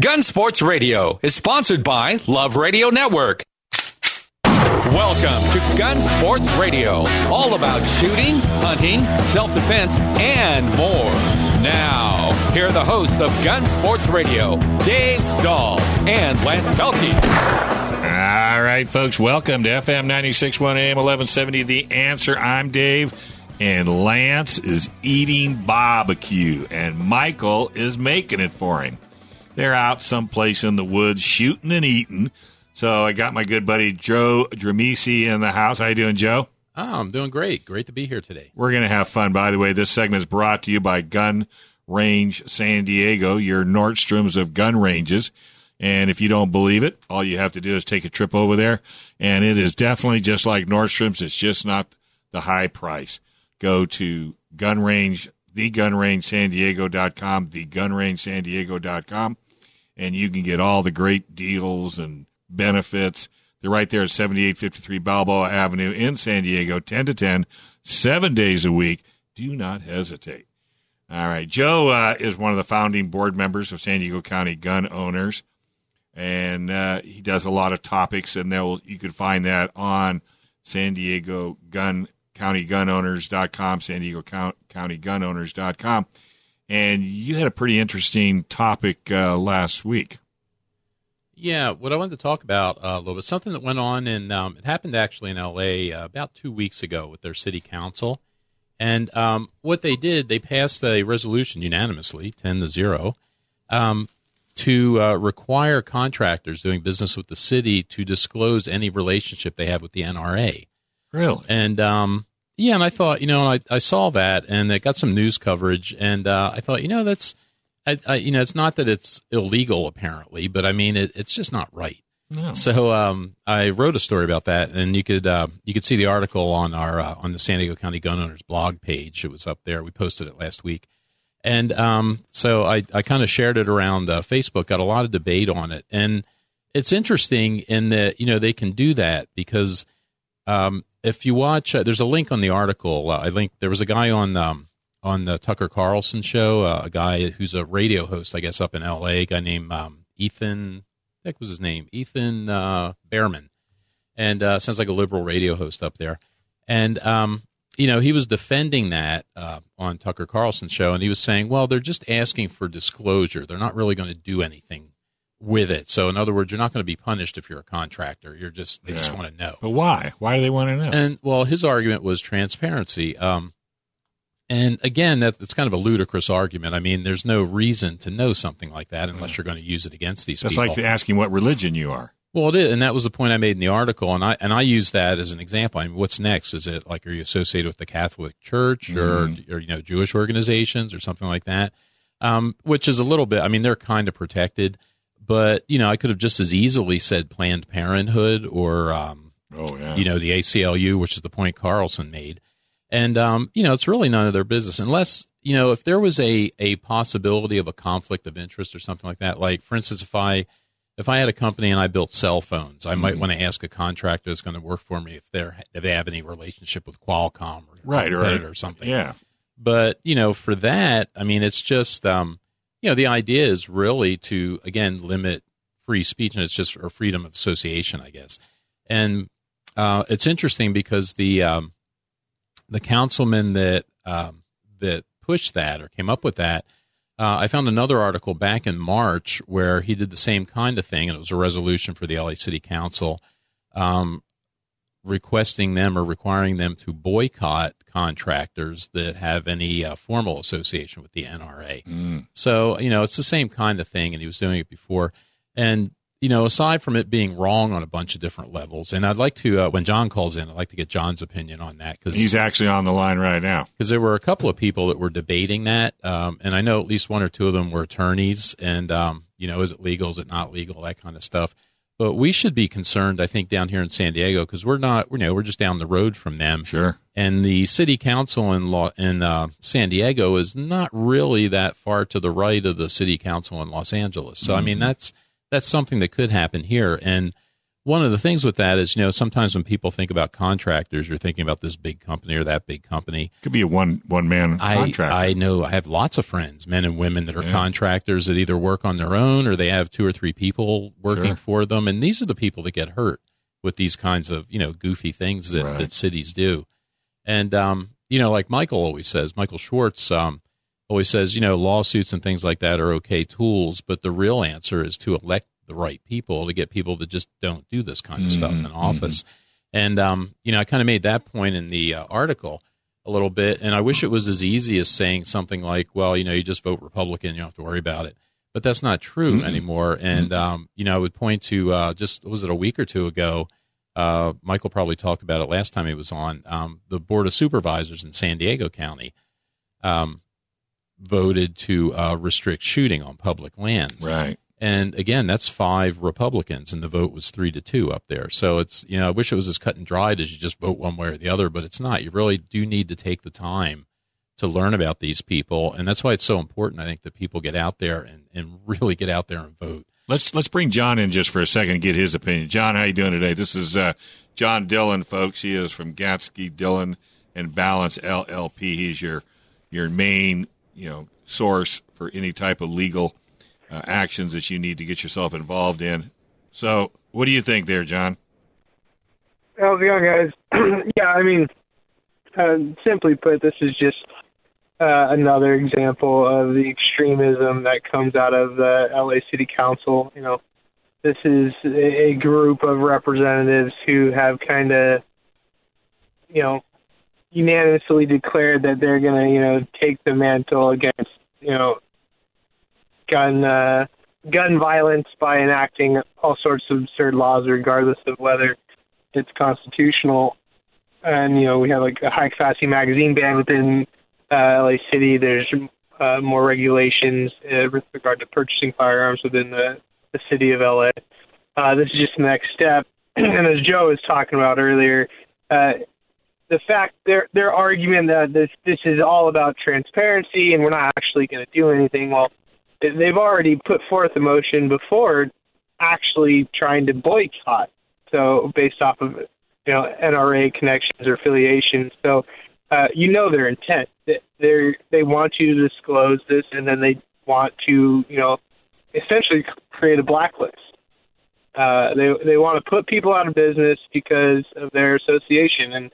Gun Sports Radio is sponsored by Love Radio Network. Welcome to Gun Sports Radio, all about shooting, hunting, self defense, and more. Now, here are the hosts of Gun Sports Radio, Dave Stahl and Lance Pelkey. All right, folks, welcome to FM 961 AM 1170. The answer. I'm Dave, and Lance is eating barbecue, and Michael is making it for him. They're out someplace in the woods shooting and eating. So I got my good buddy Joe Dramisi in the house. How you doing, Joe? Oh, I'm doing great. Great to be here today. We're going to have fun. By the way, this segment is brought to you by Gun Range San Diego, your Nordstroms of gun ranges. And if you don't believe it, all you have to do is take a trip over there. And it is definitely just like Nordstrom's. It's just not the high price. Go to Gun Range, thegunrangesandiego.com, thegunrangesandiego.com, and you can get all the great deals and benefits. They're right there at 7853 Balboa Avenue in San Diego, 10 to 10, seven days a week. Do not hesitate. All right. Joe uh, is one of the founding board members of San Diego County Gun Owners, and uh, he does a lot of topics, and they'll, you can find that on San Diego Gun County Gun Owners.com, San Diego County Gun Owners.com. And you had a pretty interesting topic uh, last week. Yeah, what I wanted to talk about uh, a little bit, something that went on, and um, it happened actually in LA uh, about two weeks ago with their city council. And um, what they did, they passed a resolution unanimously, 10 to 0, um, to uh, require contractors doing business with the city to disclose any relationship they have with the NRA. Really? And um, yeah, and I thought, you know, I, I saw that and it got some news coverage, and uh, I thought, you know, that's, I, I, you know, it's not that it's illegal apparently, but I mean, it, it's just not right. No. So um, I wrote a story about that, and you could uh, you could see the article on our uh, on the San Diego County Gun Owners blog page. It was up there. We posted it last week, and um, so I I kind of shared it around uh, Facebook. Got a lot of debate on it, and it's interesting in that you know they can do that because um, if you watch, uh, there's a link on the article. Uh, I link there was a guy on um, on the Tucker Carlson show, uh, a guy who's a radio host, I guess, up in L.A. A guy named um, Ethan heck was his name? Ethan uh, Bearman, and uh, sounds like a liberal radio host up there. And um, you know, he was defending that uh, on Tucker Carlson's show, and he was saying, "Well, they're just asking for disclosure. They're not really going to do anything with it. So, in other words, you're not going to be punished if you're a contractor. You're just they Yeah. just want to know." But why? Why do they want to know? And well, his argument was transparency. Um, and again, that, that's kind of a ludicrous argument. I mean, there's no reason to know something like that unless you're going to use it against these That's people. like asking what religion you are. Well, it is, and that was the point I made in the article, and I and I use that as an example. I mean, what's next? Is it like are you associated with the Catholic Church or, or you know Jewish organizations or something like that? Um, which is a little bit. I mean, they're kind of protected, but you know, I could have just as easily said Planned Parenthood or um, Oh yeah. you know the ACLU, which is the point Carlson made, and um, you know, it's really none of their business unless you know if there was a a possibility of a conflict of interest or something like that. Like for instance, if I if I had a company and I built cell phones, I might want to ask a contractor that's going to work for me if they're if they have any relationship with Qualcomm or Right, or- or something. Yeah. But you know, for that, I mean, it's just um, you know, the idea is really to again limit free speech, and it's just or freedom of association, I guess. And uh, it's interesting because the um, the councilman that um, that pushed that or came up with that, uh, I found another article back in March where he did the same kind of thing, and it was a resolution for the LA City Council. Um, requesting them or requiring them to boycott contractors that have any uh, formal association with the NRA. Mm. So, you know, it's the same kind of thing, and he was doing it before. And, you know, aside from it being wrong on a bunch of different levels, and I'd like to, uh, when John calls in, I'd like to get John's opinion on that because He's actually on the line right now. because there were a couple of people that were debating that, um, and I know at least one or two of them were attorneys, and um, you know, is it legal, is it not legal, that kind of stuff. But we should be concerned, I think, down here in San Diego because we're not, you know, we're just down the road from them, Sure. and the city council in law in uh, San Diego is not really that far to the right of the city council in Los Angeles. So I mean, that's that's something that could happen here, and one of the things with that is, you know, sometimes when people think about contractors, you're thinking about this big company or that big company. Could be a one one man contractor. I, I know I have lots of friends, men and women that are yeah. contractors that either work on their own or they have two or three people working sure. for them, and these are the people that get hurt with these kinds of you know goofy things that, right. that cities do. And um, you know, like Michael always says, Michael Schwartz um, always says, you know, lawsuits and things like that are okay tools, but the real answer is to elect the right people to get people that just don't do this kind of mm-hmm, stuff in mm-hmm. office. Mm-hmm. And um, you know, I kind of made that point in the uh, article a little bit, and I wish it was as easy as saying something like, "Well, you know, you just vote Republican, you don't have to worry about it." But that's not true mm-hmm. anymore. And um, you know, I would point to uh, just was it a week or two ago. Uh, Michael probably talked about it last time he was on. Um, the Board of Supervisors in San Diego County um, voted to uh, restrict shooting on public lands. Right. And again, that's five Republicans, and the vote was three to two up there. So it's, you know, I wish it was as cut and dried as you just vote one way or the other, but it's not. You really do need to take the time to learn about these people. And that's why it's so important, I think, that people get out there and, and really get out there and vote. Let's let's bring John in just for a second and get his opinion. John, how are you doing today? This is uh, John Dillon, folks. He is from Gatzke Dillon and Ballance LLP. He's your your main you know source for any type of legal uh, actions that you need to get yourself involved in. So, what do you think there, John? How's it going, guys? yeah, I mean, uh, simply put, this is just uh, another example of the extremism that comes out of the LA City Council. You know, this is a group of representatives who have kind of, you know, unanimously declared that they're going to, you know, take the mantle against, you know, gun uh, gun violence by enacting all sorts of absurd laws, regardless of whether it's constitutional. And you know, we have like a high capacity magazine ban within uh, LA City. There's uh, more regulations uh, with regard to purchasing firearms within the the city of LA. Uh, this is just the next step. and as Joe was talking about earlier, uh, the fact their their argument that this this is all about transparency and we're not actually going to do anything. Well, they've already put forth a motion before actually trying to boycott. So based off of you know NRA connections or affiliations, so uh, you know their intent. That they they want you to disclose this, and then they want to you know essentially create a blacklist. Uh, they they want to put people out of business because of their association, and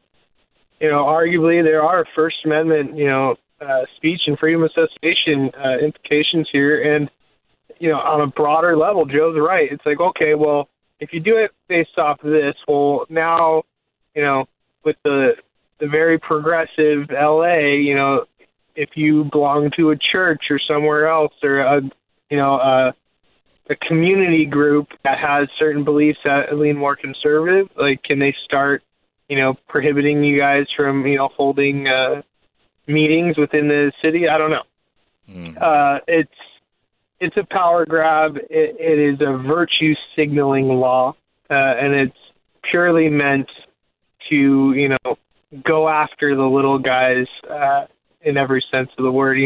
you know arguably there are First Amendment you know uh, speech and freedom of association uh, implications here. And, you know, on a broader level, Joe's right. It's like, okay, well, if you do it based off of this, well, now, you know, with the the very progressive LA, you know, if you belong to a church or somewhere else or a, you know, a, a community group that has certain beliefs that lean more conservative, like, can they start, you know, prohibiting you guys from, you know, holding, uh, meetings within the city. I don't know. Mm. Uh, it's it's a power grab. It, it is a virtue signaling law, uh, and it's purely meant to you know go after the little guys uh, in every sense of the word.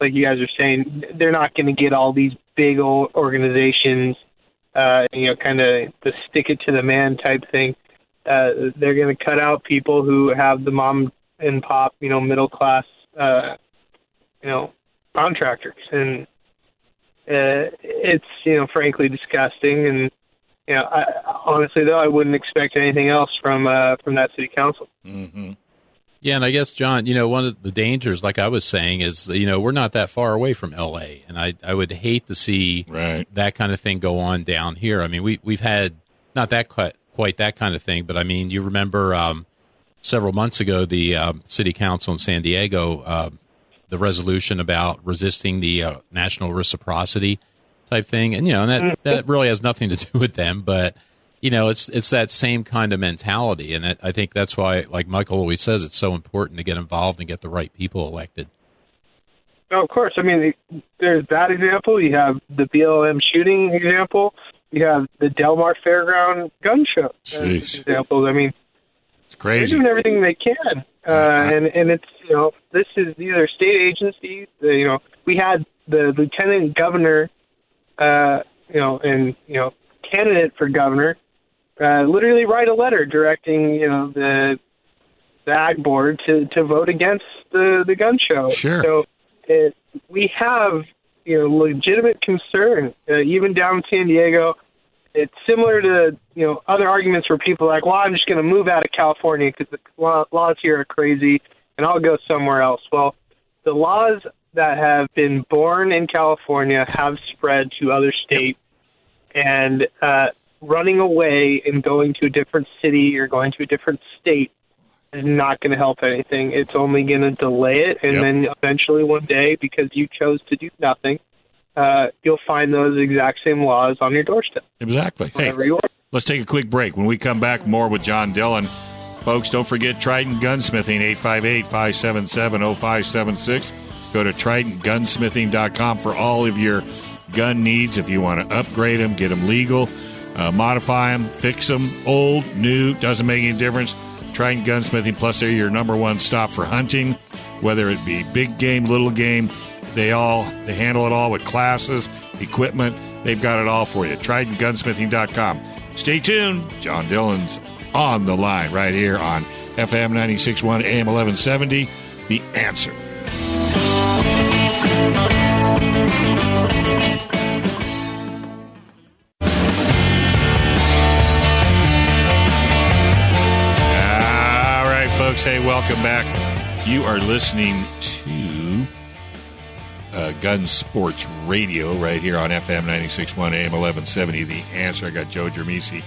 Like you guys are saying, they're not going to get all these big old organizations, uh, you know, kind of the stick it to the man type thing. Uh, they're going to cut out people who have the mom and pop, you know, middle class, uh, you know, contractors, and uh, it's you know, frankly disgusting. And you know, I, honestly though, I wouldn't expect anything else from uh, from that city council. Mm-hmm. Yeah, and I guess John, you know, one of the dangers, like I was saying, is you know we're not that far away from L.A., and I I would hate to see right. that kind of thing go on down here. I mean, we we've had not that quite quite that kind of thing, but I mean, you remember um, several months ago, the uh, city council in San Diego, uh, the resolution about resisting the uh, national reciprocity type thing, and you know, and that mm-hmm. that really has nothing to do with them, but you know, it's it's that same kind of mentality, and it, I think that's why, like Michael always says, it's so important to get involved and get the right people elected. Oh, of course. I mean, there's that example. You have the BLM shooting example. You have the Del Mar Fairground gun show examples. I mean, it's crazy. They're doing everything they can, uh, and and it's you know this is these are state agencies. Uh, you know we had the lieutenant governor, uh, you know, and you know candidate for governor uh, literally write a letter directing you know the the ag board to to vote against the the gun show. Sure. So it, we have you know legitimate concern uh, even down in San Diego. It's similar to you know other arguments where people are like, well, I'm just going to move out of California because the law- laws here are crazy, and I'll go somewhere else. Well, the laws that have been born in California have spread to other states, and uh, running away and going to a different city or going to a different state is not going to help anything. It's only going to delay it, and Yep. then eventually one day, because you chose to do nothing, uh, you'll find those exact same laws on your doorstep Exactly. Hey, you are. let's take a quick break. When we come back, more with John Dillon. Folks, don't forget Trident Gunsmithing, 858 577 0576. Go to TridentGunsmithing.com for all of your gun needs. If you want to upgrade them, get them legal, uh, modify them, fix them, old, new, doesn't make any difference. Trident Gunsmithing, plus they're your number one stop for hunting, whether it be big game, little game. They all they handle it all with classes, equipment. They've got it all for you. TridentGunsmithing.com. Stay tuned. John Dillon's on the line right here on FM 96.1 AM 1170. The answer. All right, folks. Hey, welcome back. You are listening to uh, Gun Sports Radio right here on FM 96.1 AM 1170. The answer. I got Joe Germisi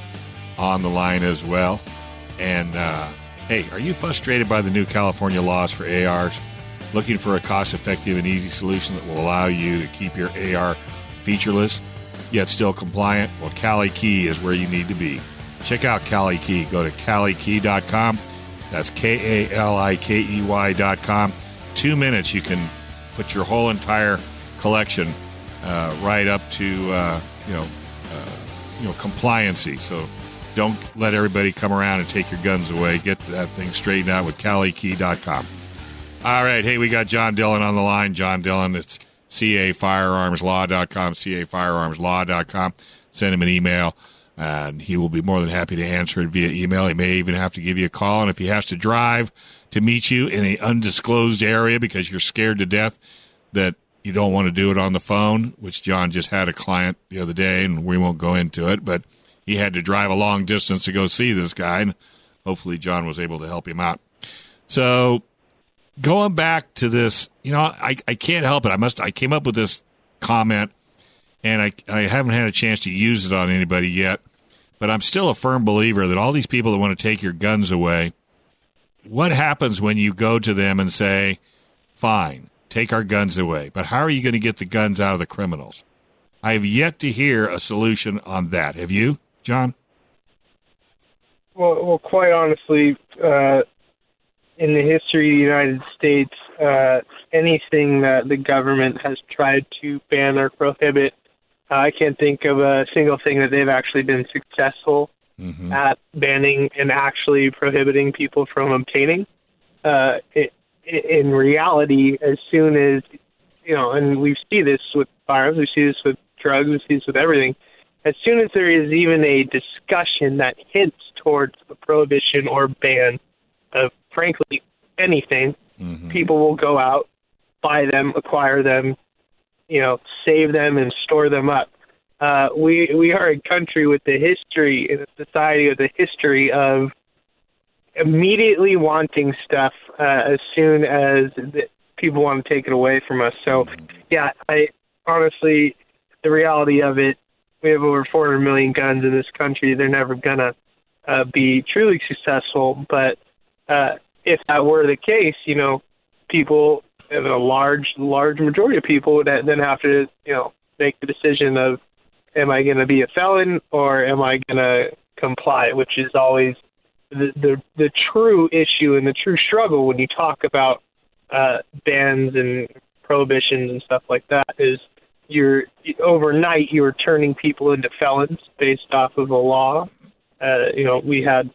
on the line as well. And uh, hey, are you frustrated by the new California laws for ARs? Looking for a cost effective and easy solution that will allow you to keep your AR featureless yet still compliant? Well, Kali Key is where you need to be. Check out Kali Key. Go to kalikey.com. That's K A L I K E Y.com. Two minutes, you can put your whole entire collection uh, right up to uh, you know uh, you know compliancy. So don't let everybody come around and take your guns away. Get that thing straightened out with KaliKey.com. All right, hey, we got John Dillon on the line. John Dillon, it's cafirearmslaw.com, cafirearmslaw.com. Send him an email, and he will be more than happy to answer it via email. He may even have to give you a call, and if he has to drive to meet you in an undisclosed area because you're scared to death that you don't want to do it on the phone, which John just had a client the other day, and we won't go into it, but he had to drive a long distance to go see this guy, and hopefully John was able to help him out. So going back to this, you know, I, I can't help it. I must. I came up with this comment, and I I haven't had a chance to use it on anybody yet. But I'm still a firm believer that all these people that want to take your guns away, what happens when you go to them and say, "Fine, take our guns away," but how are you going to get the guns out of the criminals? I have yet to hear a solution on that. Have you, John? Well, well, quite honestly, uh, in the history of the United States, uh, anything that the government has tried to ban or prohibit, uh, I can't think of a single thing that they've actually been successful at banning and actually prohibiting people from obtaining. Uh, it, in reality, as soon as you know, and we see this with firearms, we see this with drugs, we see this with everything. As soon as there is even a discussion that hints towards a prohibition or ban of, frankly, anything, people will go out, buy them, acquire them, you know, save them and store them up. Uh, we we are a country with the history and a society with a history of immediately wanting stuff uh, as soon as the, people want to take it away from us. So, yeah, I honestly, the reality of it, we have over 400 million guns in this country. They're never gonna uh, be truly successful. But uh, if that were the case, you know, people, a large, large majority of people would then have to, you know, make the decision of, am I going to be a felon or am I going to comply? Which is always the, the the true issue and the true struggle when you talk about uh, bans and prohibitions and stuff like that is you're overnight you're turning people into felons based off of a law. Uh, you know, we had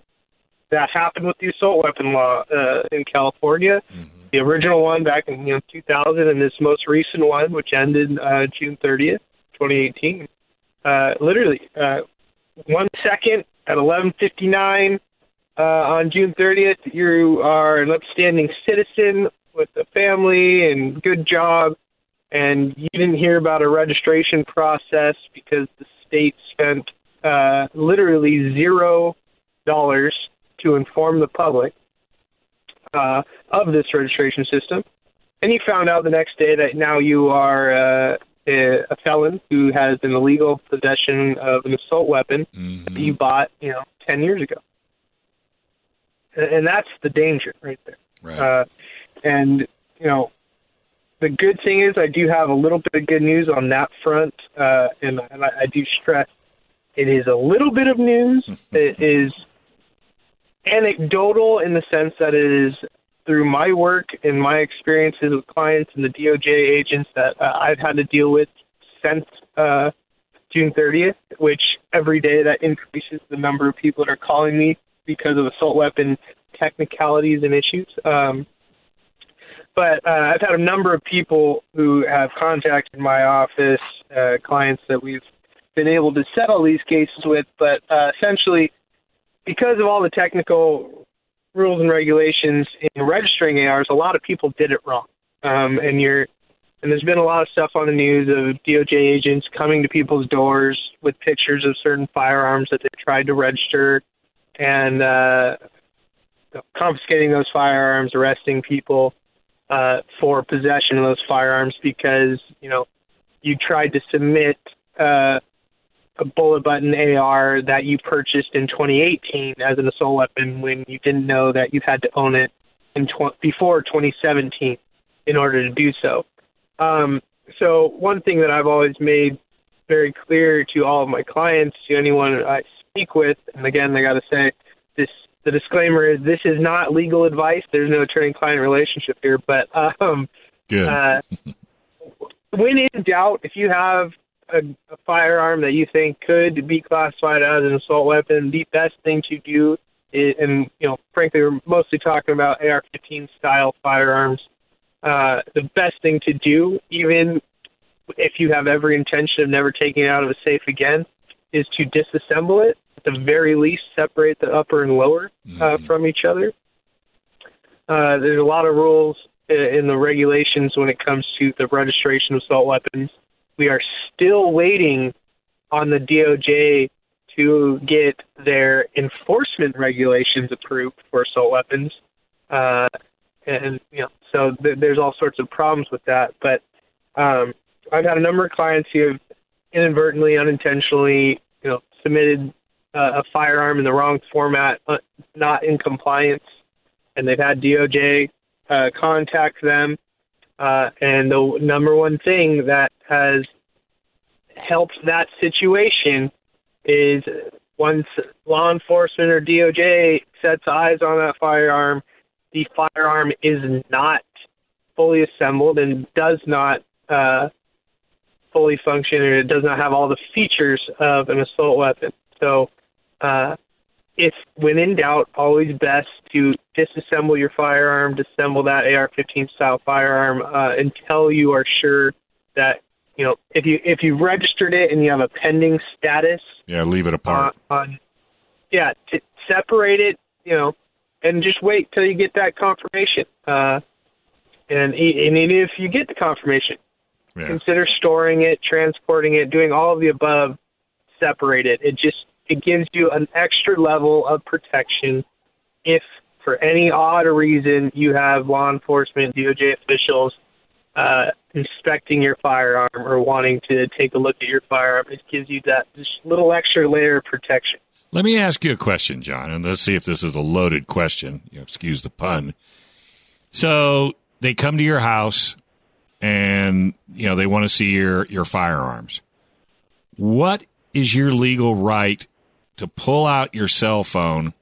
that happened with the assault weapon law uh, in California. The original one back in you know 2000, and this most recent one, which ended uh, June 30th, 2018. Uh, literally, uh, one second at 11:59 uh, on June 30th, you are an upstanding citizen with a family and good job, and you didn't hear about a registration process because the state spent uh, literally zero dollars to inform the public uh, of this registration system. And you found out the next day that now you are uh, a felon who has an illegal possession of an assault weapon Mm-hmm. that you bought, you know, 10 years ago. And and that's the danger right there. Right. Uh, and, you know, the good thing is I do have a little bit of good news on that front. Uh, and and I, I do stress it is a little bit of news. it is anecdotal in the sense that it is through my work and my experiences with clients and the DOJ agents that uh, I've had to deal with since uh, June 30th, which every day that increases the number of people that are calling me because of assault weapon technicalities and issues. Um, but uh, I've had a number of people who have contacted my office, uh, clients that we've been able to settle these cases with, but uh, essentially, because of all the technical rules and regulations in registering ARs, a lot of people did it wrong. Um, and you're and there's been a lot of stuff on the news of DOJ agents coming to people's doors with pictures of certain firearms that they tried to register and uh, confiscating those firearms, arresting people uh, for possession of those firearms because you know you tried to submit uh, a bullet button AR that you purchased in 2018 as an assault weapon when you didn't know that you had to own it in tw- before 2017 in order to do so. Um, so one thing that I've always made very clear to all of my clients, to anyone I speak with, and again, I got to say this. The disclaimer is this is not legal advice. There's no attorney-client relationship here, but um, Good. uh, when in doubt, if you have a, a firearm that you think could be classified as an assault weapon, the best thing to do is, and you know, frankly, we're mostly talking about AR-15 style firearms. Uh, the best thing to do, even if you have every intention of never taking it out of a safe again, is to disassemble it. At the very least, separate the upper and lower uh, from each other. Uh, there's a lot of rules in the regulations when it comes to the registration of assault weapons. We are still waiting on the DOJ to get their enforcement regulations approved for assault weapons. Uh, and you know, so th- there's all sorts of problems with that. But um, I've had a number of clients who have inadvertently, unintentionally, you know, submitted uh, a firearm in the wrong format, uh, not in compliance, and they've had DOJ uh, contact them. Uh, and the number one thing that has helped that situation is once law enforcement or DOJ sets eyes on that firearm, the firearm is not fully assembled and does not uh, fully function, or it does not have all the features of an assault weapon. So, uh, if when in doubt, always best to disassemble your firearm, disassemble that AR-15 style firearm uh, until you are sure that you know if you if you registered it and you have a pending status yeah, leave it uh, apart. on yeah to separate it you know and just wait till you get that confirmation uh and, e- and if you get the confirmation yeah. consider storing it transporting it doing all of the above separate it it just it gives you an extra level of protection if for any odd reason you have law enforcement doj officials uh, inspecting your firearm or wanting to take a look at your firearm, it gives you that just little extra layer of protection. Let me ask you a question, John, and let's see if this is a loaded question. Excuse the pun. So they come to your house, and you know they want to see your your firearms. What is your legal right to pull out your cell phone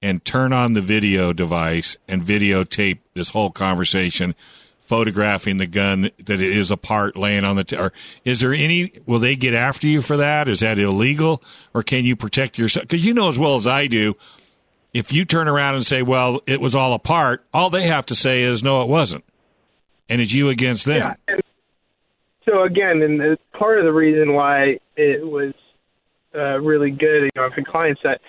and turn on the video device and videotape this whole conversation? photographing the gun that it is apart laying on the t- or is there any will they get after you for that is that illegal or can you protect yourself because you know as well as i do if you turn around and say well it was all apart all they have to say is no it wasn't and it's you against them Yeah. So again, and part of the reason why it was uh, really good. You know, I've had clients that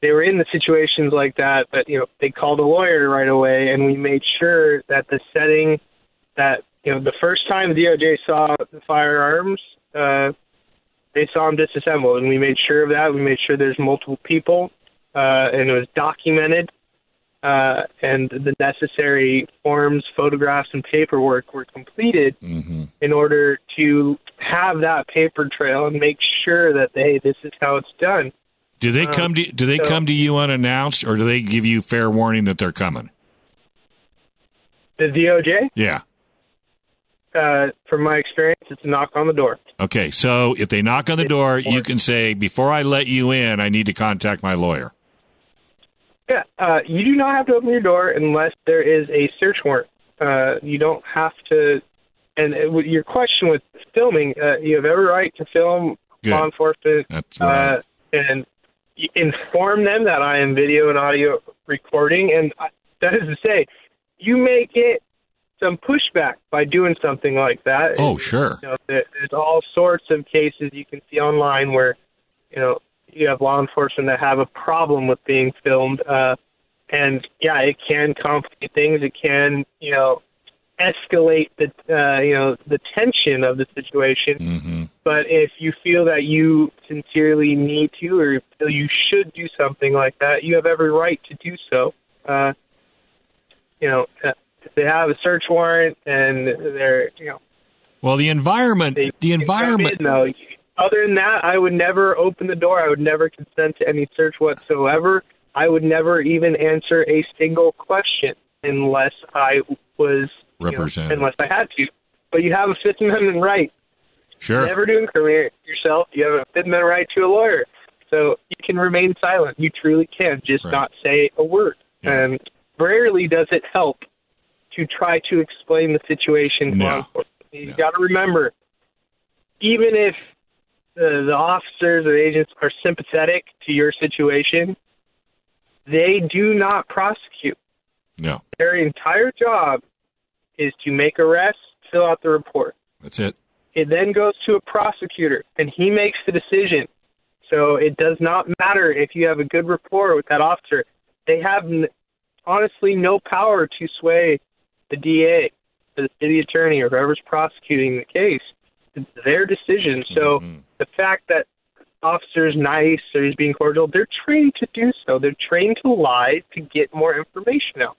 they were in the situations like that, but you know, they called a lawyer right away, and we made sure that the setting that you know the first time the DOJ saw the firearms, uh, they saw them disassembled, and we made sure of that. We made sure there's multiple people, uh, and it was documented. Uh, and the necessary forms, photographs, and paperwork were completed Mm-hmm. in order to have that paper trail and make sure that hey, this is how it's done. Do they Um, come to Do they so- come to you unannounced, or do they give you fair warning that they're coming? The DOJ, Yeah. uh, from my experience, it's a knock on the door. Okay. So if they knock on the door, you can say, "Before I let you in, I need to contact my lawyer." Yeah, uh, you do not have to open your door unless there is a search warrant. Uh, you don't have to. And uh, with your question with filming, uh, you have every right to film Good. law enforcement right. uh, and inform them that I am video and audio recording. And I- that is to say, you may get some pushback by doing something like that. oh, sure. You know, there, there's all sorts of cases you can see online where, you know, you have law enforcement that have a problem with being filmed. Uh, and yeah, it can complicate things. It can, you know, escalate the, uh, you know, the tension of the situation. hmm But if you feel that you sincerely need to, or feel you should do something like that, you have every right to do so. Uh, you know, uh, if they have a search warrant and they're, you know, Well, the environment, they the environment. in, though. Other than that, I would never open the door. I would never consent to any search whatsoever. I would never even answer a single question unless I was you know, Represented. unless I had to. But you have a Fifth Amendment right Sure. never to incriminate yourself. You have a Fifth Amendment right to a lawyer, so you can remain silent. You truly can just Right. not say a word. Yeah. And rarely does it help to try to explain the situation. No. You No. got to remember, even if the, the officers or agents are sympathetic to your situation, they do not prosecute. no, Their entire job is to make arrests, fill out the report. that's it. It then goes to a prosecutor, and he makes the decision. So it does not matter if you have a good rapport with that officer. They have n- honestly no power to sway the DA, or the city attorney, or whoever's prosecuting the case. It's their decision. So Mhm. The fact that officer's nice or he's being cordial, they're trained to do so. They're trained to lie to get more information out.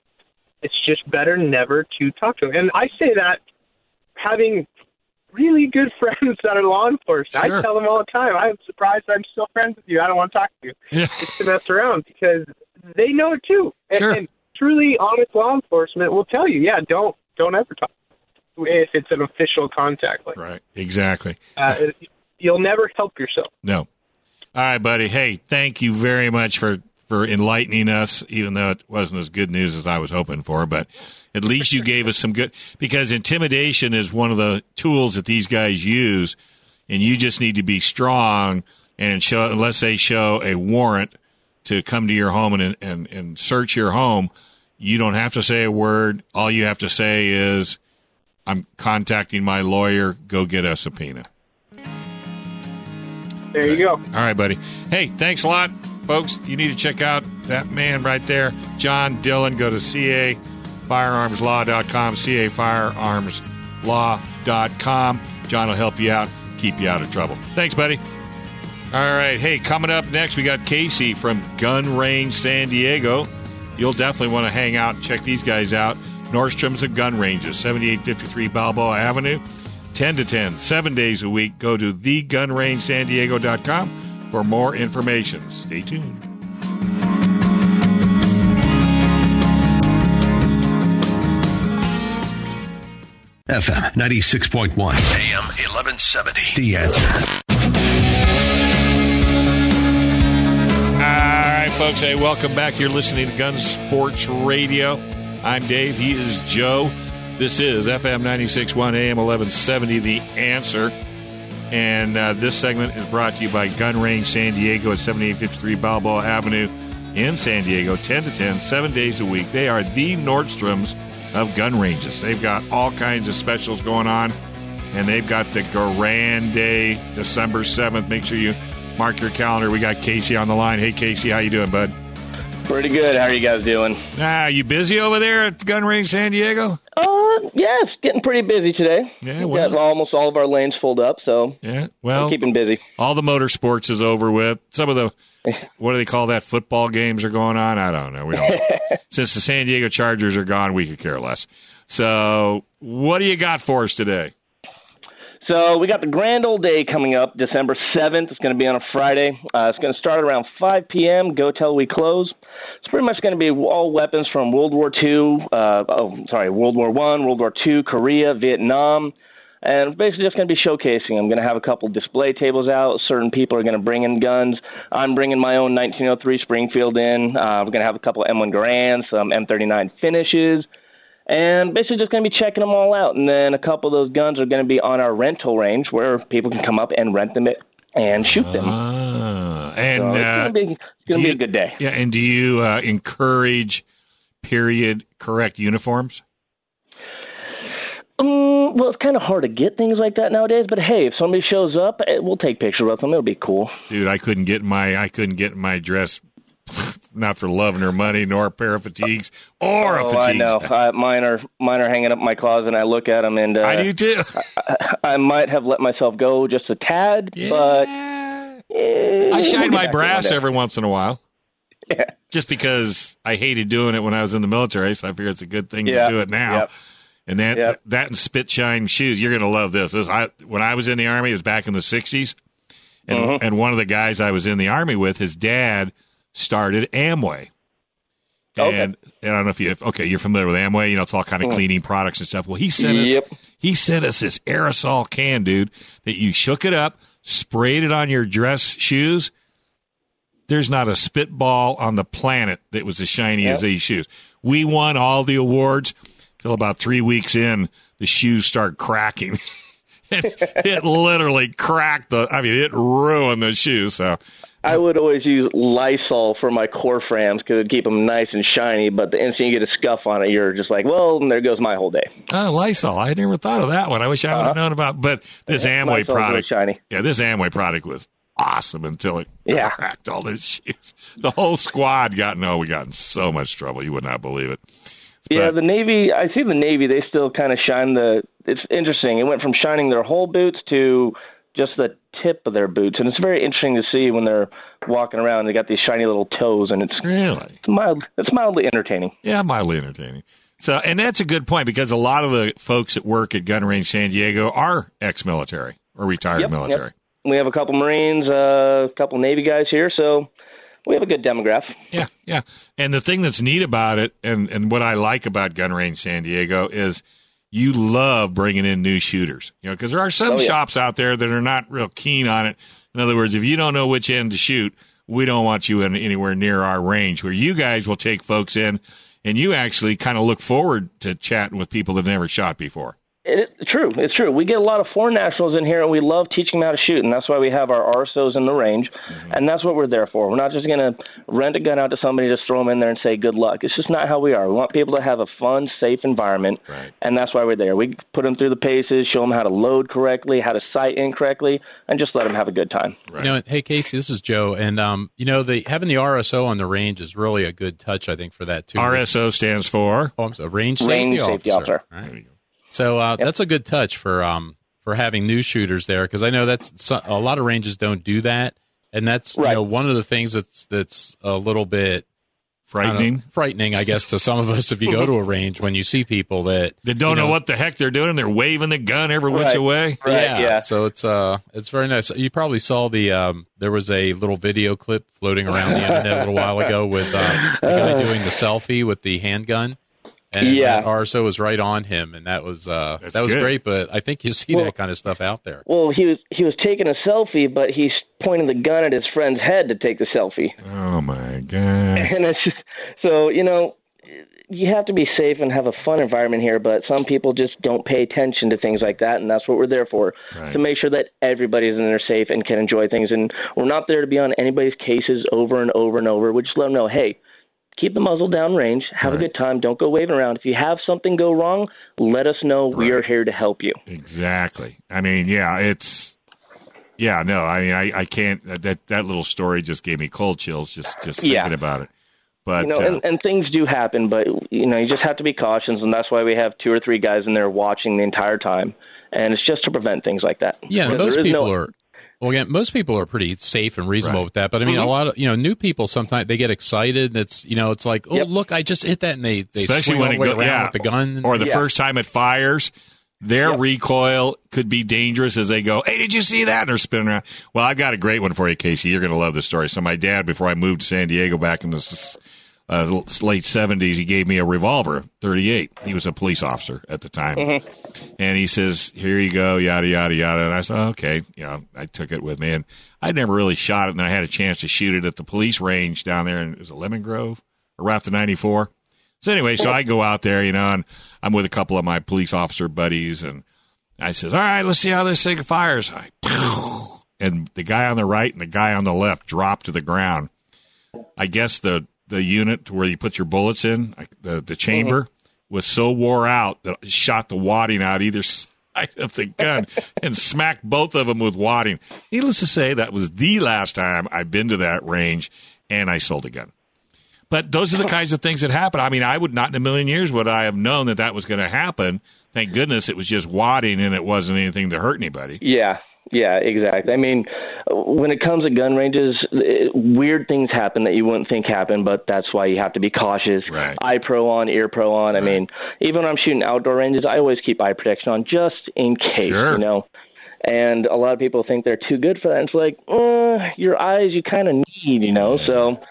It's just better never to talk to him. And I say that having really good friends that are law enforcement. Sure. I tell them all the time, I'm surprised I'm still friends with you. I don't want to talk to you. Yeah. It's to mess around because they know it too. And, Sure. and truly honest law enforcement will tell you, yeah, don't don't ever talk if it's an official contact like Right. Exactly. uh, you'll never help yourself. No. All right, buddy. Hey, thank you very much for for enlightening us, even though it wasn't as good news as I was hoping for. But at least you gave us some good because intimidation is one of the tools that these guys use, and you just need to be strong and show. Unless they show a warrant to come to your home and and and search your home, you don't have to say a word. All you have to say is, "I'm contacting my lawyer. Go get a subpoena." There you go. All right, buddy. Hey, thanks a lot, folks. You need to check out that man right there, John Dillon. Go to cafirearmslaw.com, cafirearmslaw.com. John will help you out, keep you out of trouble. Thanks, buddy. All right. Hey, coming up next, we got Casey from Gun Range San Diego. You'll definitely want to hang out and check these guys out. Nordstrom's and Gun Ranges, 7853 Balboa Avenue. 10 to 10, seven days a week. Go to thegunrangesandiego.com for more information. Stay tuned. FM 96.1. AM 1170. The answer. All right, folks. Hey, welcome back. You're listening to Gun Sports Radio. I'm Dave. He is Joe. This is FM 96.1 AM 1170, The Answer. And uh, this segment is brought to you by Gun Range San Diego at 7853 Balboa Avenue in San Diego, 10 to 10, seven days a week. They are the Nordstroms of gun ranges. They've got all kinds of specials going on, and they've got the Grand Day, December 7th. Make sure you Mark your calendar. We got Casey on the line. Hey, Casey, how you doing, bud? Pretty good. How are you guys doing? Ah, you busy over there at Gun Range San Diego? Uh, yeah, it's getting pretty busy today. Yeah, We've got almost all of our lanes filled up, so Yeah. Well, keeping busy. all the motorsports is over with. Some of the what do they call that? Football games are going on. I don't know. We don't. Since the San Diego Chargers are gone, we could care less. So, what do you got for us today? So we got the grand old day coming up, December seventh. It's going to be on a Friday. Uh, it's going to start around 5 p.m. Go till we close. It's pretty much going to be all weapons from World War II. Uh, oh, sorry, World War One, World War Two, Korea, Vietnam. And basically, just going to be showcasing. I'm going to have a couple display tables out. Certain people are going to bring in guns. I'm bringing my own 1903 Springfield in. Uh, we're going to have a couple M1 Garands, some M39 finishes, and basically just going to be checking them all out. And then a couple of those guns are going to be on our rental range where people can come up and rent them and shoot them. Ah, and So it's uh, going to be, it's gonna do be a good day. Yeah, and do you uh, encourage period correct uniforms? Um, well, it's kind of hard to get things like that nowadays. But hey, if somebody shows up, eh, we'll take pictures with them. It'll be cool. Dude, I couldn't get my I couldn't get my dress not for love nor money nor a pair of fatigues or a Oh, fatigues. I know. I, mine are mine are hanging up in my closet, and I look at them, and uh, I do too. I might have let myself go just a tad, but Yeah. eh, I shine my back to it one brass every once in a while. Yeah. Just because I hated doing it when I was in the military, so I figure it's a good thing Yeah. to do it now. Yep. And that Yep. that and spit shine shoes, you're gonna love this. this I when I was in the army, it was back in the '60s, and Mm-hmm. and one of the guys I was in the army with, his dad started Amway. Okay. And, and I don't know if you okay, you're familiar with Amway. You know, it's all kind of cleaning products and stuff. Well, he sent us he sent us this aerosol can, dude, that you shook it up, sprayed it on your dress shoes. There's not a spitball on the planet that was as shiny as these shoes. We won all the awards till about three weeks in, the shoes start cracking. it, it literally cracked the. I mean, it ruined the shoes. So I would always use Lysol for my Corfams because it'd keep them nice and shiny. But the instant you get a scuff on it, you're just like, well, there goes my whole day. Oh, Lysol. I never thought of that one. I wish I would have uh-huh. known about. But this Amway Lysol's really product, shiny. yeah, this Amway product was awesome until it Yeah. cracked all these shoes. The whole squad got no. We got in so much trouble. You would not believe it. Yeah, the Navy. I see the Navy. They still kind of shine the. It's interesting. It went from shining their whole boots to just the tip of their boots, and it's very interesting to see when they're walking around. They got these shiny little toes, and it's, really, it's mild. It's mildly entertaining. yeah, mildly entertaining. So, and that's a good point because a lot of the folks that work at Gun Range San Diego are ex-military or retired Yep, military. yep. We have a couple Marines, uh, a couple Navy guys here, so we have a good demographic. Yeah, yeah. And the thing that's neat about it, and and what I like about Gun Range San Diego is you love bringing in new shooters. You know, because there are some Oh, yeah. shops out there that are not real keen on it. In other words, if you don't know which end to shoot, we don't want you in anywhere near our range. Where you guys will take folks in, and you actually kind of look forward to chatting with people that never shot before. It, true, it's true. We get a lot of foreign nationals in here, and we love teaching them how to shoot, and that's why we have our RSOs in the range, and that's what we're there for. We're not just going to rent a gun out to somebody, just throw them in there and say good luck. It's just not how we are. We want people to have a fun, safe environment, Right. and that's why we're there. We put them through the paces, show them how to load correctly, how to sight in correctly, and just let them have a good time. Right. You know, hey Casey, this is Joe, and um, you know, the having the RSO on the range is really a good touch, I think, for that too. RSO stands for. Oh, I'm sorry, range Range safety, safety officer. officer. All right. There you go. So uh, that's a good touch for um for having new shooters there because I know that's a lot of ranges don't do that, and that's you know one of the things that's that's a little bit I Frightening. frightening, I guess, to some of us if you go to a range when you see people that They don't you know, what the heck they're doing. They're waving the gun every which way. Right, yeah, yeah. So it's uh it's very nice. You probably saw the um there was a little video clip floating around the internet a little while ago with uh, the guy doing the selfie with the handgun. And Yeah. that RSO was right on him, and that was uh, that was good. great. But I think you see Well- that kind of stuff out there. Well, he was he was taking a selfie, but he's pointing the gun at his friend's head to take the selfie. Oh my god! and it's just so you know you have to be safe and have a fun environment here but some people just don't pay attention to things like that and that's what we're there for Right. to make sure that everybody's in there safe and can enjoy things and we're not there to be on anybody's cases over and over and over we just let them know hey keep the muzzle down range have Right. a good time don't go waving around if you have something go wrong let us know we are here to help you Exactly. I mean, yeah, it's Yeah, no, I mean, I, I can't. That that little story just gave me cold chills just just Yeah. thinking about it. But you know, uh, and, and things do happen, but you know, you just have to be cautious, and that's why we have two or three guys in there watching the entire time, and it's just to prevent things like that. Yeah, and most there is people no- are. Well, again, most people are pretty safe and reasonable Right. with that. But I mean, a mm-hmm. lot of you know new people sometimes they get excited. And it's you know it's like oh Yep. look I just hit that and they they especially swing when all it the go, around yeah, with the gun or the Yeah. first time it fires, their Yep. recoil could be dangerous as they go. Hey, did you see that? And they're spinning around. Well, I've got a great one for you, Casey. You're going to love this story. So my dad, before I moved to San Diego back in the s- uh, late '70s, he gave me a revolver, 38. He was a police officer at the time, and he says, "Here you go, yada yada yada." And I said, "Okay," you know, I took it with me, and I'd never really shot it. And then I had a chance to shoot it at the police range down there in is it Lemon Grove or after '94. So anyway, so I go out there, you know, and I'm with a couple of my police officer buddies, and I says, "All right, let's see how this thing fires." I, and the guy on the right and the guy on the left drop to the ground. I guess the the unit where you put your bullets in, the the chamber, was so wore out that it shot the wadding out either side of the gun and smacked both of them with wadding. Needless to say, that was the last time I've been to that range, and I sold a gun. But those are the kinds of things that happen. I mean, I would not in a million years would I have known that that was going to happen. Thank goodness it was just wadding and it wasn't anything to hurt anybody. Yeah, yeah, exactly. I mean, when it comes to gun ranges, it, weird things happen that you wouldn't think happen, but that's why you have to be cautious. Right. Eye pro on, ear pro on. I mean, even when I'm shooting outdoor ranges, I always keep eye protection on just in case, Sure. you know. And a lot of people think they're too good for that. And it's like, uh, your eyes you kind of need, you know. So,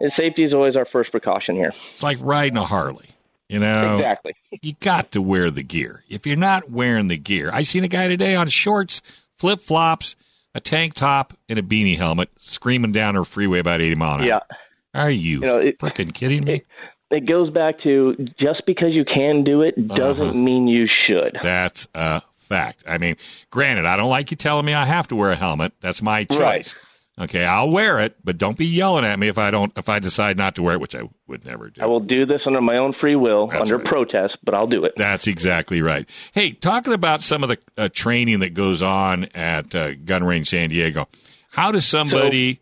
and safety is always our first precaution here. It's like riding a Harley. You know, Exactly. you got to wear the gear. If you're not wearing the gear, I seen a guy today on shorts, flip flops, a tank top, and a beanie helmet, screaming down a freeway about 80 mile an hour. Yeah. Are you, you know, it- freaking kidding me? It goes back to just because you can do it doesn't Uh-huh. mean you should. That's a fact. I mean, granted, I don't like you telling me I have to wear a helmet. That's my choice. Right. Okay, I'll wear it, but don't be yelling at me if I don't. If I decide not to wear it, which I would never do. I will do this under my own free will, That's under right. protest, but I'll do it. That's exactly right. Hey, talking about some of the uh, training that goes on at uh, Gun Range San Diego, how does somebody,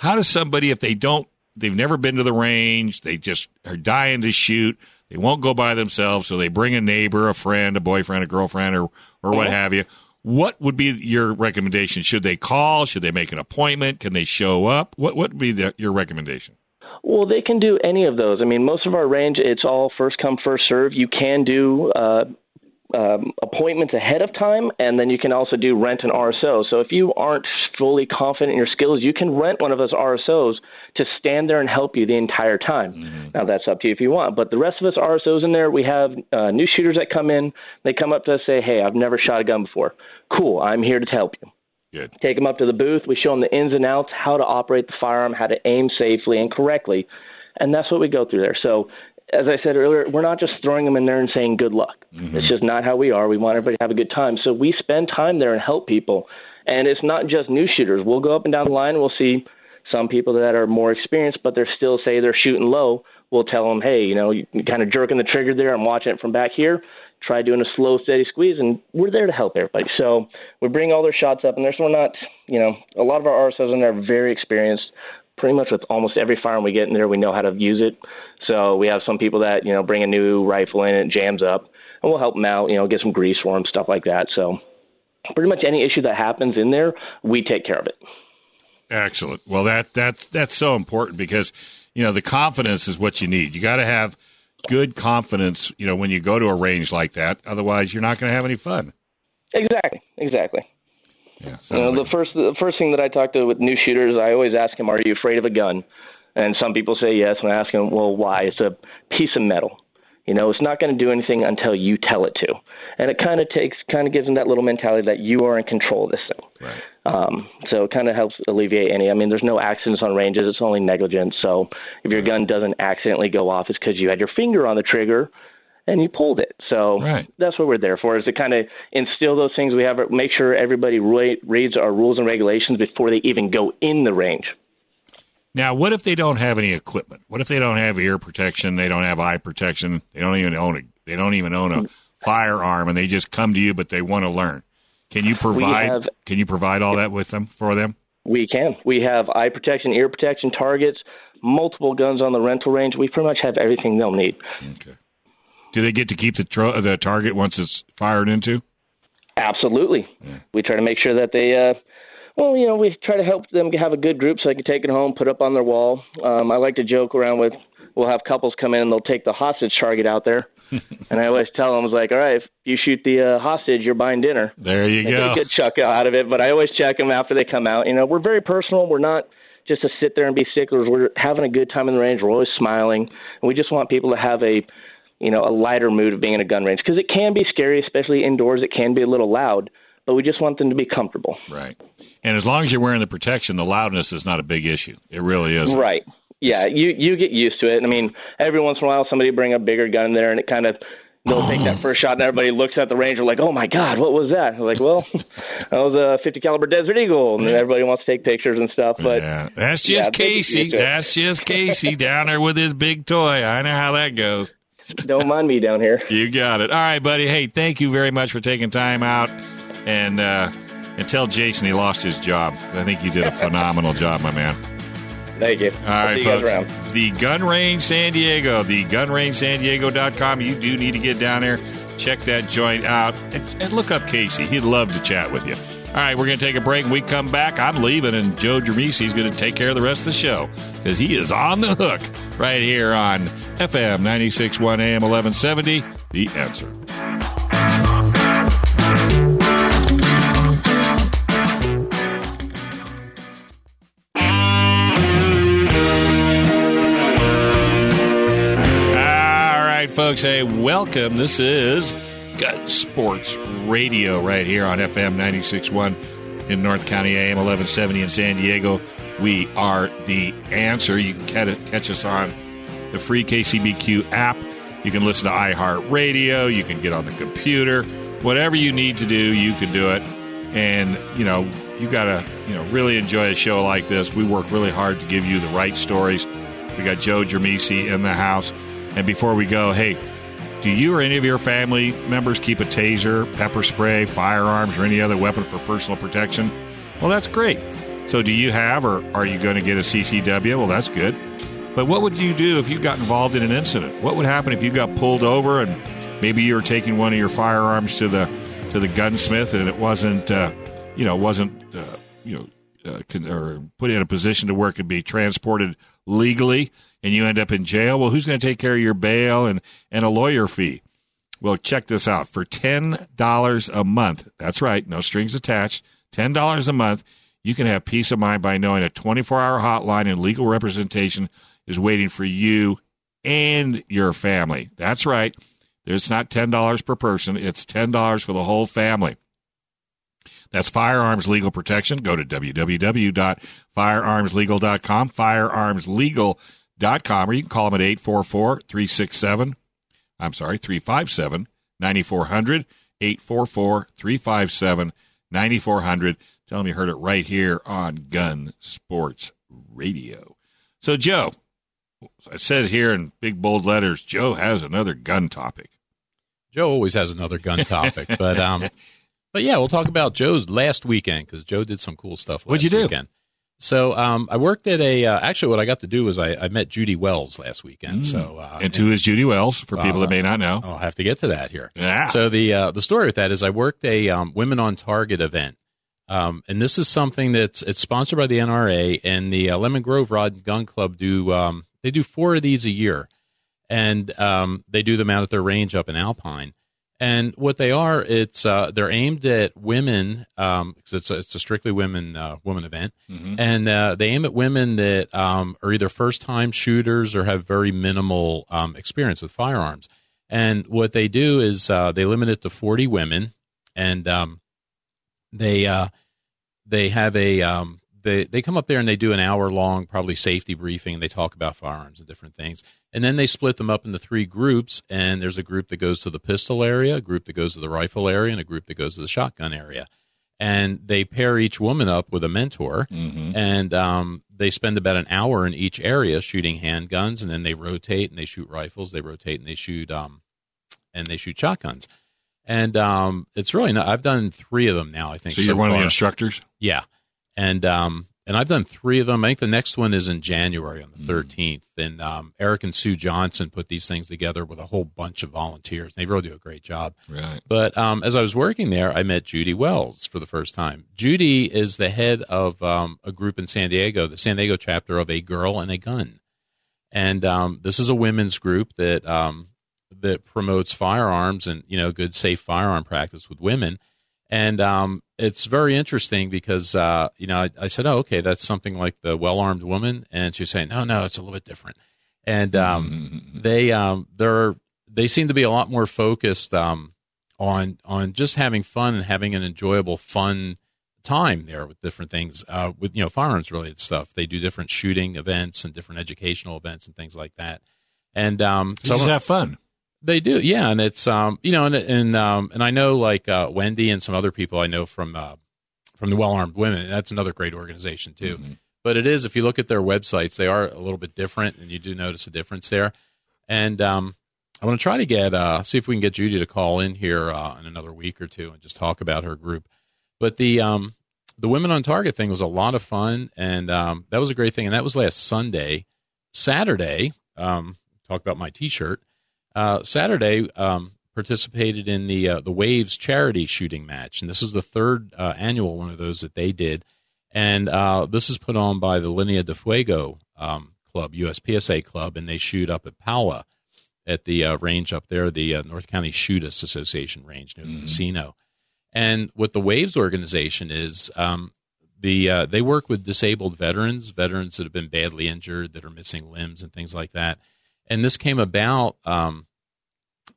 how does somebody, if they don't, they've never been to the range, they just are dying to shoot, they won't go by themselves, so they bring a neighbor, a friend, a boyfriend, a girlfriend, or or what have you. What would be your recommendation? Should they call? Should they make an appointment? Can they show up? What what would be the, your recommendation? Well, they can do any of those. I mean, most of our range, it's all first come, first serve. You can do uh, um, appointments ahead of time, and then you can also do rent an RSO. So if you aren't fully confident in your skills, you can rent one of those RSOs to stand there and help you the entire time. Now, that's up to you if you want. But the rest of us RSOs in there, we have uh, new shooters that come in. They come up to us, say, Hey, I've never shot a gun before. Cool, I'm here to help you. Good. take them up to the booth. We show them the ins and outs, how to operate the firearm, how to aim safely and correctly, and that's what we go through there. So, as I said earlier, we're not just throwing them in there and saying good luck. Mm-hmm. It's just not how we are. We want everybody to have a good time. So we spend time there and help people. And it's not just new shooters. We'll go up and down the line. We'll see some people that are more experienced, but they're still say they're shooting low. We'll tell them, hey, you know, you kind of jerking the trigger there. I'm watching it from back here. Try doing a slow, steady squeeze, and we're there to help everybody. So we bring all their shots up, and there's we're not, you know, a lot of our RSOs in there are very experienced. Pretty much with almost every firearm we get in there, we know how to use it. So we have some people that you know bring a new rifle in, and it jams up, and we'll help them out. You know, get some grease for them, stuff like that. So pretty much any issue that happens in there, we take care of it. Excellent. Well, that that's that's so important because you know the confidence is what you need. You got to have good confidence. You know when you go to a range like that. Otherwise, you're not going to have any fun. Exactly, exactly. Yeah. You know, sounds the like- first the first thing that I talk to with new shooters, I always ask them, "Are you afraid of a gun?" And some people say yes, and I ask them, "Well, why?" It's a piece of metal. You know, it's not going to do anything until you tell it to, and it kind of takes kind of gives them that little mentality that you are in control of this thing. right. Um, so it kind of helps alleviate any. I mean, there's no accidents on ranges; it's only negligence. So if your gun doesn't accidentally go off, it's because you had your finger on the trigger and you pulled it. So Right. that's what we're there for: is to kind of instill those things. We have make sure everybody re- reads our rules and regulations before they even go in the range. Now, what if they don't have any equipment? What if they don't have ear protection? They don't have eye protection. They don't even own a. They don't even own a mm. firearm, and they just come to you, but they want to learn. Can you provide? have- can you provide all that with them for them? We can. We have eye protection, ear protection, targets, multiple guns on the rental range. We pretty much have everything they'll need. Okay. Do they get to keep the tro- the target once it's fired into? Absolutely. We try to make sure that they, uh, well, you know, we try to help them have a good group so they can take it home, put it up on their wall. Um, I like to joke around with, we'll have couples come in and they'll take the hostage target out there. and I always tell them, I was like, all right, if you shoot the uh, hostage, you're buying dinner. There you They get go. a good chuck out of it, but I always check them after they come out. You know, we're very personal. We're not just to sit there and be sticklers. We're having a good time in the range. We're always smiling, and we just want people to have a, you know, a lighter mood of being in a gun range because it can be scary, especially indoors. It can be a little loud, but we just want them to be comfortable. Right. And as long as you're wearing the protection, the loudness is not a big issue. It really is. Right. Yeah, you you get used to it. I mean, every once in a while, somebody bring a bigger gun there, and it kind of they'll take that oh. first shot, and everybody looks at the range, and like, "Oh my God, what was that?" I'm like, "Well, that was a 50 caliber Desert Eagle," and everybody wants to take pictures and stuff. But yeah, that's just get Casey. used to it. That's just Casey down there with his big toy. I know how that goes. Don't mind me down here. You got it. All right, buddy. Hey, thank you very much for taking time out and uh, and tell Jason he lost his job. I think you did a phenomenal job, my man. Thank you. All right, you folks. The Gun Range San Diego, the gunrangesandiego.com. You do need to get down there, check that joint out, and, and look up Casey. He'd love to chat with you. All right, we're going to take a break. When we come back, I'm leaving, and Joe Germisi is going to take care of the rest of the show because he is on the hook right here on FM 96.1 AM 1170. The answer. Folks. Hey, welcome. This is Gun Sports Radio right here on FM 96.1 in North County, AM 1170 in San Diego. We are the answer. You can catch us on the free KCBQ app. You can listen to iHeartRadio. You can get on the computer. Whatever you need to do, you can do it. And, you know, you got to, you know, really enjoy a show like this. We work really hard to give you the right stories. We got Joe Germisi in the house. And before we go, hey, do you or any of your family members keep a taser, pepper spray, firearms, or any other weapon for personal protection? Well, that's great. So, do you have, or are you going to get a CCW? Well, that's good. But what would you do if you got involved in an incident? What would happen if you got pulled over and maybe you were taking one of your firearms to the to the gunsmith and it wasn't, uh, you know, wasn't, uh, you know, uh, con- or put in a position to where it could be transported legally, and you end up in jail? Well, who's going to take care of your bail and and a lawyer fee? Well, check this out. For $10 a month, that's right, no strings attached, $10 a month, you can have peace of mind by knowing a 24 hour hotline and legal representation is waiting for you and your family. That's right. It's not $10 per person, it's $10 for the whole family. That's firearms legal protection. Go to www.firearmslegal.com, firearmslegal.com, or you can call them at 844 367 I'm sorry, 357 9400, 844 357 9400. Tell them you heard it right here on Gun Sports Radio. So, Joe, it says here in big bold letters, Joe has another gun topic. Joe always has another gun topic, but um, but yeah, we'll talk about Joe's last weekend because Joe did some cool stuff. Last What'd you do? Weekend. So um, I worked at a. Uh, actually, what I got to do was I, I met Judy Wells last weekend. So uh, and is Judy Wells, for people that may not know. I'll have to get to that here. Yeah. So the uh, the story with that is I worked a um, Women on Target event, um, and this is something that's it's sponsored by the NRA and the uh, Lemon Grove Rod and Gun Club do um, they do four of these a year, and um, they do them out at their range up in Alpine. And what they are, it's uh, they're aimed at women because it's a, it's a strictly women uh, woman event, and uh, they aim at women that um, are either first time shooters or have very minimal um, experience with firearms. And what they do is uh, they limit it to forty women, and um, they uh, they have a um, they they come up there and they do an hour long probably safety briefing. And they talk about firearms and different things, and then they split them up into three groups. And there's a group that goes to the pistol area, a group that goes to the rifle area, and a group that goes to the shotgun area. And they pair each woman up with a mentor, and um, they spend about an hour in each area shooting handguns, and then they rotate and they shoot rifles. They rotate and they shoot um, and they shoot shotguns. and um, it's really not. I've done three of them now. I think So you're one of far. the instructors. Yeah, and um, and I've done three of them. I think the next one is in January on the 13th. And um, Eric and Sue Johnson put these things together with a whole bunch of volunteers. They really do a great job. Right. But um, as I was working there, I met Judy Wells for the first time. Judy is the head of um, a group in San Diego, the San Diego chapter of A Girl and a Gun, and um, this is a women's group that um, that promotes firearms and you know good safe firearm practice with women. And um, it's very interesting because uh, you know I, I said, "Oh, okay, that's something like the well-armed woman," and she's saying, "No, no, it's a little bit different." And um, they um, they're they seem to be a lot more focused um, on on just having fun and having an enjoyable, fun time there with different things uh, with you know firearms related stuff. They do different shooting events and different educational events and things like that. And um, You just have fun. They do, yeah, and it's um, you know, and and um, and I know like uh, Wendy and some other people I know from uh, from the Well Armed Women. That's another great organization too. But it is if you look at their websites, they are a little bit different, and you do notice a difference there. And um, I want to try to get uh, see if we can get Judy to call in here uh, in another week or two and just talk about her group. But the um, the Women on Target thing was a lot of fun, and um, that was a great thing. And that was last Sunday. Saturday, um, talk about my T-shirt. Uh, Saturday, um, participated in the uh, the Waves charity shooting match, and this is the third uh, annual one of those that they did. And uh, this is put on by the Linea de Fuego um, Club, USPSA Club, and they shoot up at Pala at the uh, range up there, the uh, North County Shootist Association range near the casino. And what the Waves organization is, um, the uh, they work with disabled veterans, veterans that have been badly injured, that are missing limbs and things like that. And this came about um,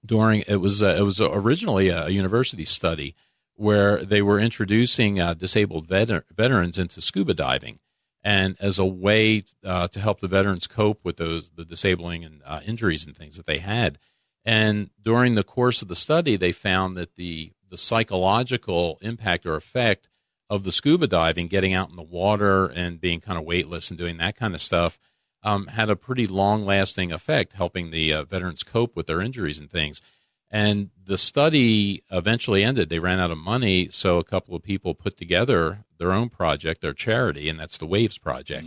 during it was uh, it was originally a university study where they were introducing uh, disabled veter- veterans into scuba diving, and as a way uh, to help the veterans cope with those the disabling and uh, injuries and things that they had. And during the course of the study, they found that the the psychological impact or effect of the scuba diving, getting out in the water and being kind of weightless and doing that kind of stuff, um, had a pretty long lasting effect, helping the uh, veterans cope with their injuries and things. And the study eventually ended. They ran out of money, so a couple of people put together their own project, their charity, and that's the Waves Project.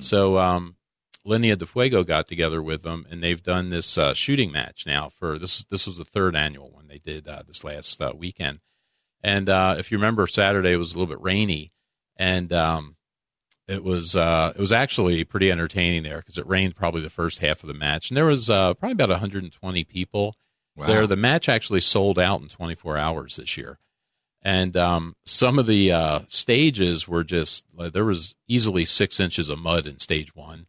So um, Linea de Fuego got together with them, and they've done this uh, shooting match now. For this, this was the third annual one they did uh, this last uh, weekend. And uh, if you remember, Saturday was a little bit rainy, and um, it was uh, it was actually pretty entertaining there because it rained probably the first half of the match, and there was uh, probably about 120 people Wow. there. The match actually sold out in 24 hours this year, and um, some of the uh, stages were just like, there was easily six inches of mud in stage one.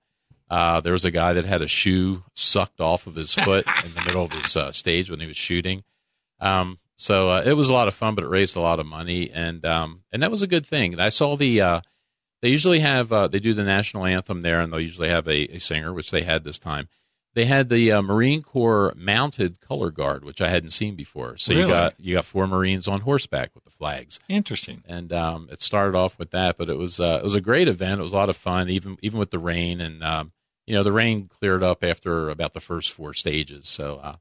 Uh, there was a guy that had a shoe sucked off of his foot in the middle of his uh, stage when he was shooting. Um, so uh, it was a lot of fun, but it raised a lot of money, and um, and that was a good thing. I saw the uh, they usually have uh, they do the national anthem there, and they'll usually have a, a singer, which they had this time. They had the uh, Marine Corps mounted color guard, which I hadn't seen before. So you got you got four Marines on horseback with the flags Interesting. and um, it started off with that. But it was uh, it was a great event. It was a lot of fun, even even with the rain. And um, you know, the rain cleared up after about the first four stages. So, uh,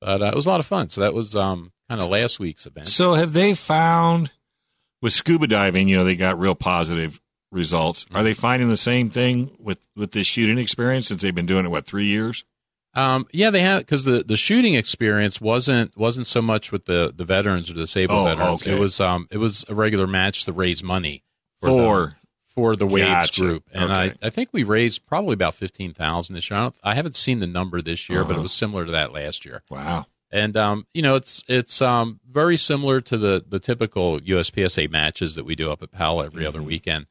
but uh, it was a lot of fun. So that was um, kind of last week's event. So have they found with scuba diving, you know, they got real positive results. Are they finding the same thing with with this shooting experience since they've been doing it what, 3 years? Um, yeah, they have because the, the shooting experience wasn't wasn't so much with the, the veterans or the disabled Oh, veterans. okay. It was um it was a regular match to raise money For, the- for the Waves Gotcha. group, and Okay. I, I think we raised probably about fifteen thousand this year. I, don't, I haven't seen the number this year, but Uh-huh. it was similar to that last year. wow. And um, you know, it's it's um very similar to the the typical USPSA matches that we do up at Pala every other Mm-hmm. weekend.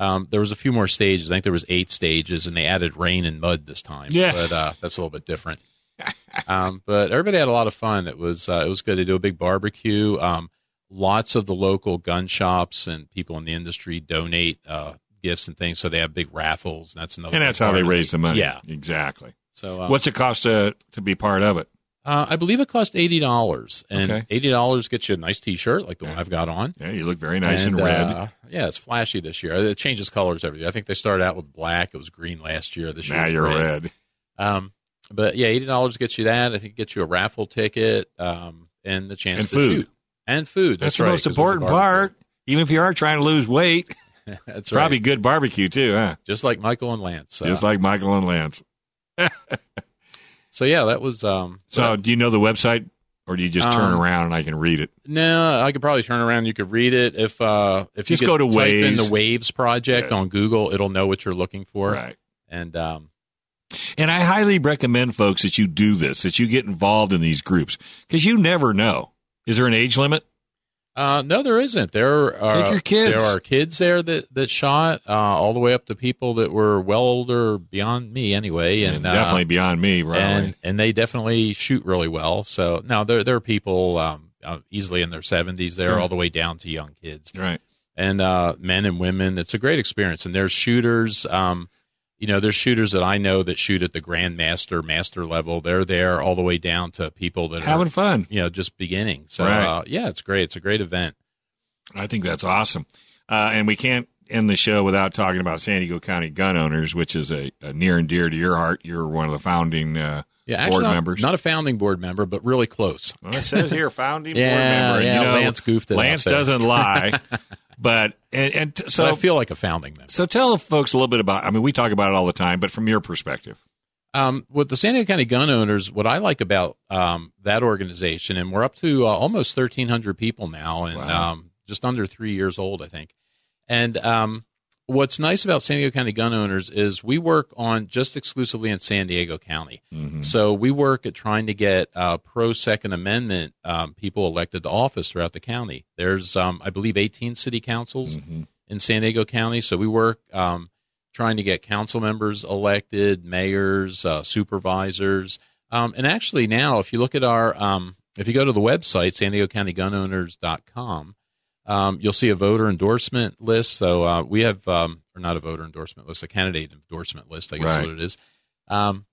Um, there was a few more stages. I think there was eight stages, and they added rain and mud this time. Yeah. but uh, that's a little bit different. um, but everybody had a lot of fun. It was uh, it was good. They do a big barbecue. Um, lots of the local gun shops and people in the industry donate uh, gifts and things. So they have big raffles, and that's another. And that's how they raise the money. Yeah. Exactly. So uh, What's it cost to to be part of it? Uh, I believe it cost eighty dollars, and Okay. eighty dollars gets you a nice T-shirt like the one I've got on. Yeah, you look very nice and, And, red. uh, yeah, it's flashy this year. It changes colors every year. I think they started out with black. It was green last year. This year now you're red. red. Um, but yeah, eighty dollars gets you that. I think it gets you a raffle ticket. Um, and the chance And to food. shoot and food. That's, That's, the right, most 'cause we're important part. Even if you are trying to lose weight, That's probably right. good barbecue too, huh? Just like Michael and Lance. Uh, Just like Michael and Lance. so yeah, that was. Um, So, do you know the website, or do you just turn Um, around and I can read it? No, I could probably turn around. You could read it if uh, if Just you go to type in the Waves project Yeah. on Google. It'll know what you're looking for. Right. And um, And I highly recommend folks that you do this, that you get involved in these groups, because you never know. Is there an age limit? Uh, no, there isn't. There are Take your kids. There are kids there that that shot uh, all the way up to people that were well older beyond me anyway, and, And uh, definitely beyond me, probably. and and they definitely shoot really well. So now there there are people um, uh, easily in their 70s there, Sure. all the way down to young kids. right. and uh, men and women. It's a great experience. And there's shooters, um, you know, there's shooters that I know that shoot at the grandmaster, master level. They're there all the way down to people that are Having are, fun. you know, just beginning. So Right. uh, yeah, it's great. It's a great event. I think that's awesome. Uh, and we can't end the show without talking about San Diego County gun owners, which is a, a near and dear to your heart. You're one of the founding uh, Yeah, actually, board not, members. not a founding board member, but really close. well, it says here founding board member. And, yeah, you know, Lance goofed it Lance doesn't lie. but and, and So so I feel like a founding member. so tell the folks a little bit about. I mean, we talk about it all the time, but from your perspective, Um, with the San Diego County Gun Owners, what I like about um, that organization, and we're up to uh, almost 1,300 people now, and Wow. um, just under three years old, I think. And um, what's nice about San Diego County Gun Owners is we work on just exclusively in San Diego County. Mm-hmm. So we work at trying to get uh, pro Second Amendment um, people elected to office throughout the county. There's, um, I believe, 18 city councils Mm-hmm. in San Diego County. So we work um, trying to get council members elected, mayors, uh, supervisors. Um, and actually, now, if you look at our, um, if you go to the website, san diego county gun owners.com, um, you'll see a voter endorsement list. So uh, we have, um, or not a voter endorsement list, a candidate endorsement list, I guess Right. what it is. Um,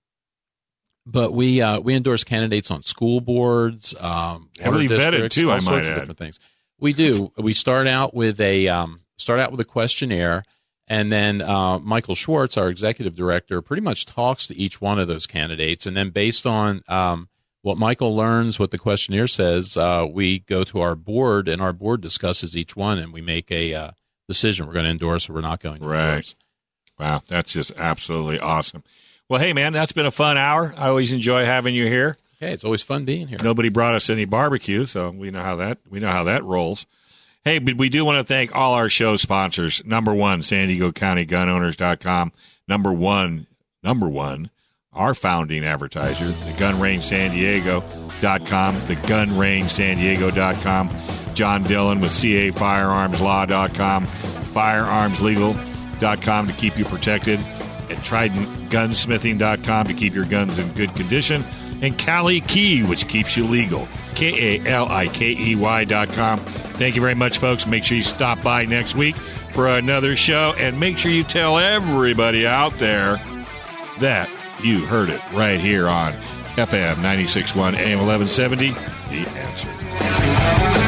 but we uh, we endorse candidates on school boards, um, Heavily vetted, too, I might add. different things. We do. We start out with a um, start out with a questionnaire, and then uh, Michael Schwartz, our executive director, pretty much talks to each one of those candidates, and then based on um, what Michael learns, what the questionnaire says, uh, we go to our board, and our board discusses each one, and we make a uh, decision. We're going to endorse or we're not going to Right. endorse. wow, that's just absolutely awesome. Well, hey man, that's been a fun hour. I always enjoy having you here. Hey, it's always fun being here. Nobody brought us any barbecue, so we know how that we know how that rolls. Hey, but we do want to thank all our show sponsors. Number one, San Diego County Gun Owners.com. Number one, number one, our founding advertiser, the Gun Range San Diego.com, the Gun Range San Diego.com. John Dillon with CA Firearmslaw.com, firearmslegal.com to keep you protected, and TridentGunsmithing.com to keep your guns in good condition, and Kali Key, which keeps you legal. K A L I K E Y.com. Thank you very much, folks. Make sure you stop by next week for another show, and make sure you tell everybody out there that you heard it right here on FM 96.1 AM 1170. The answer.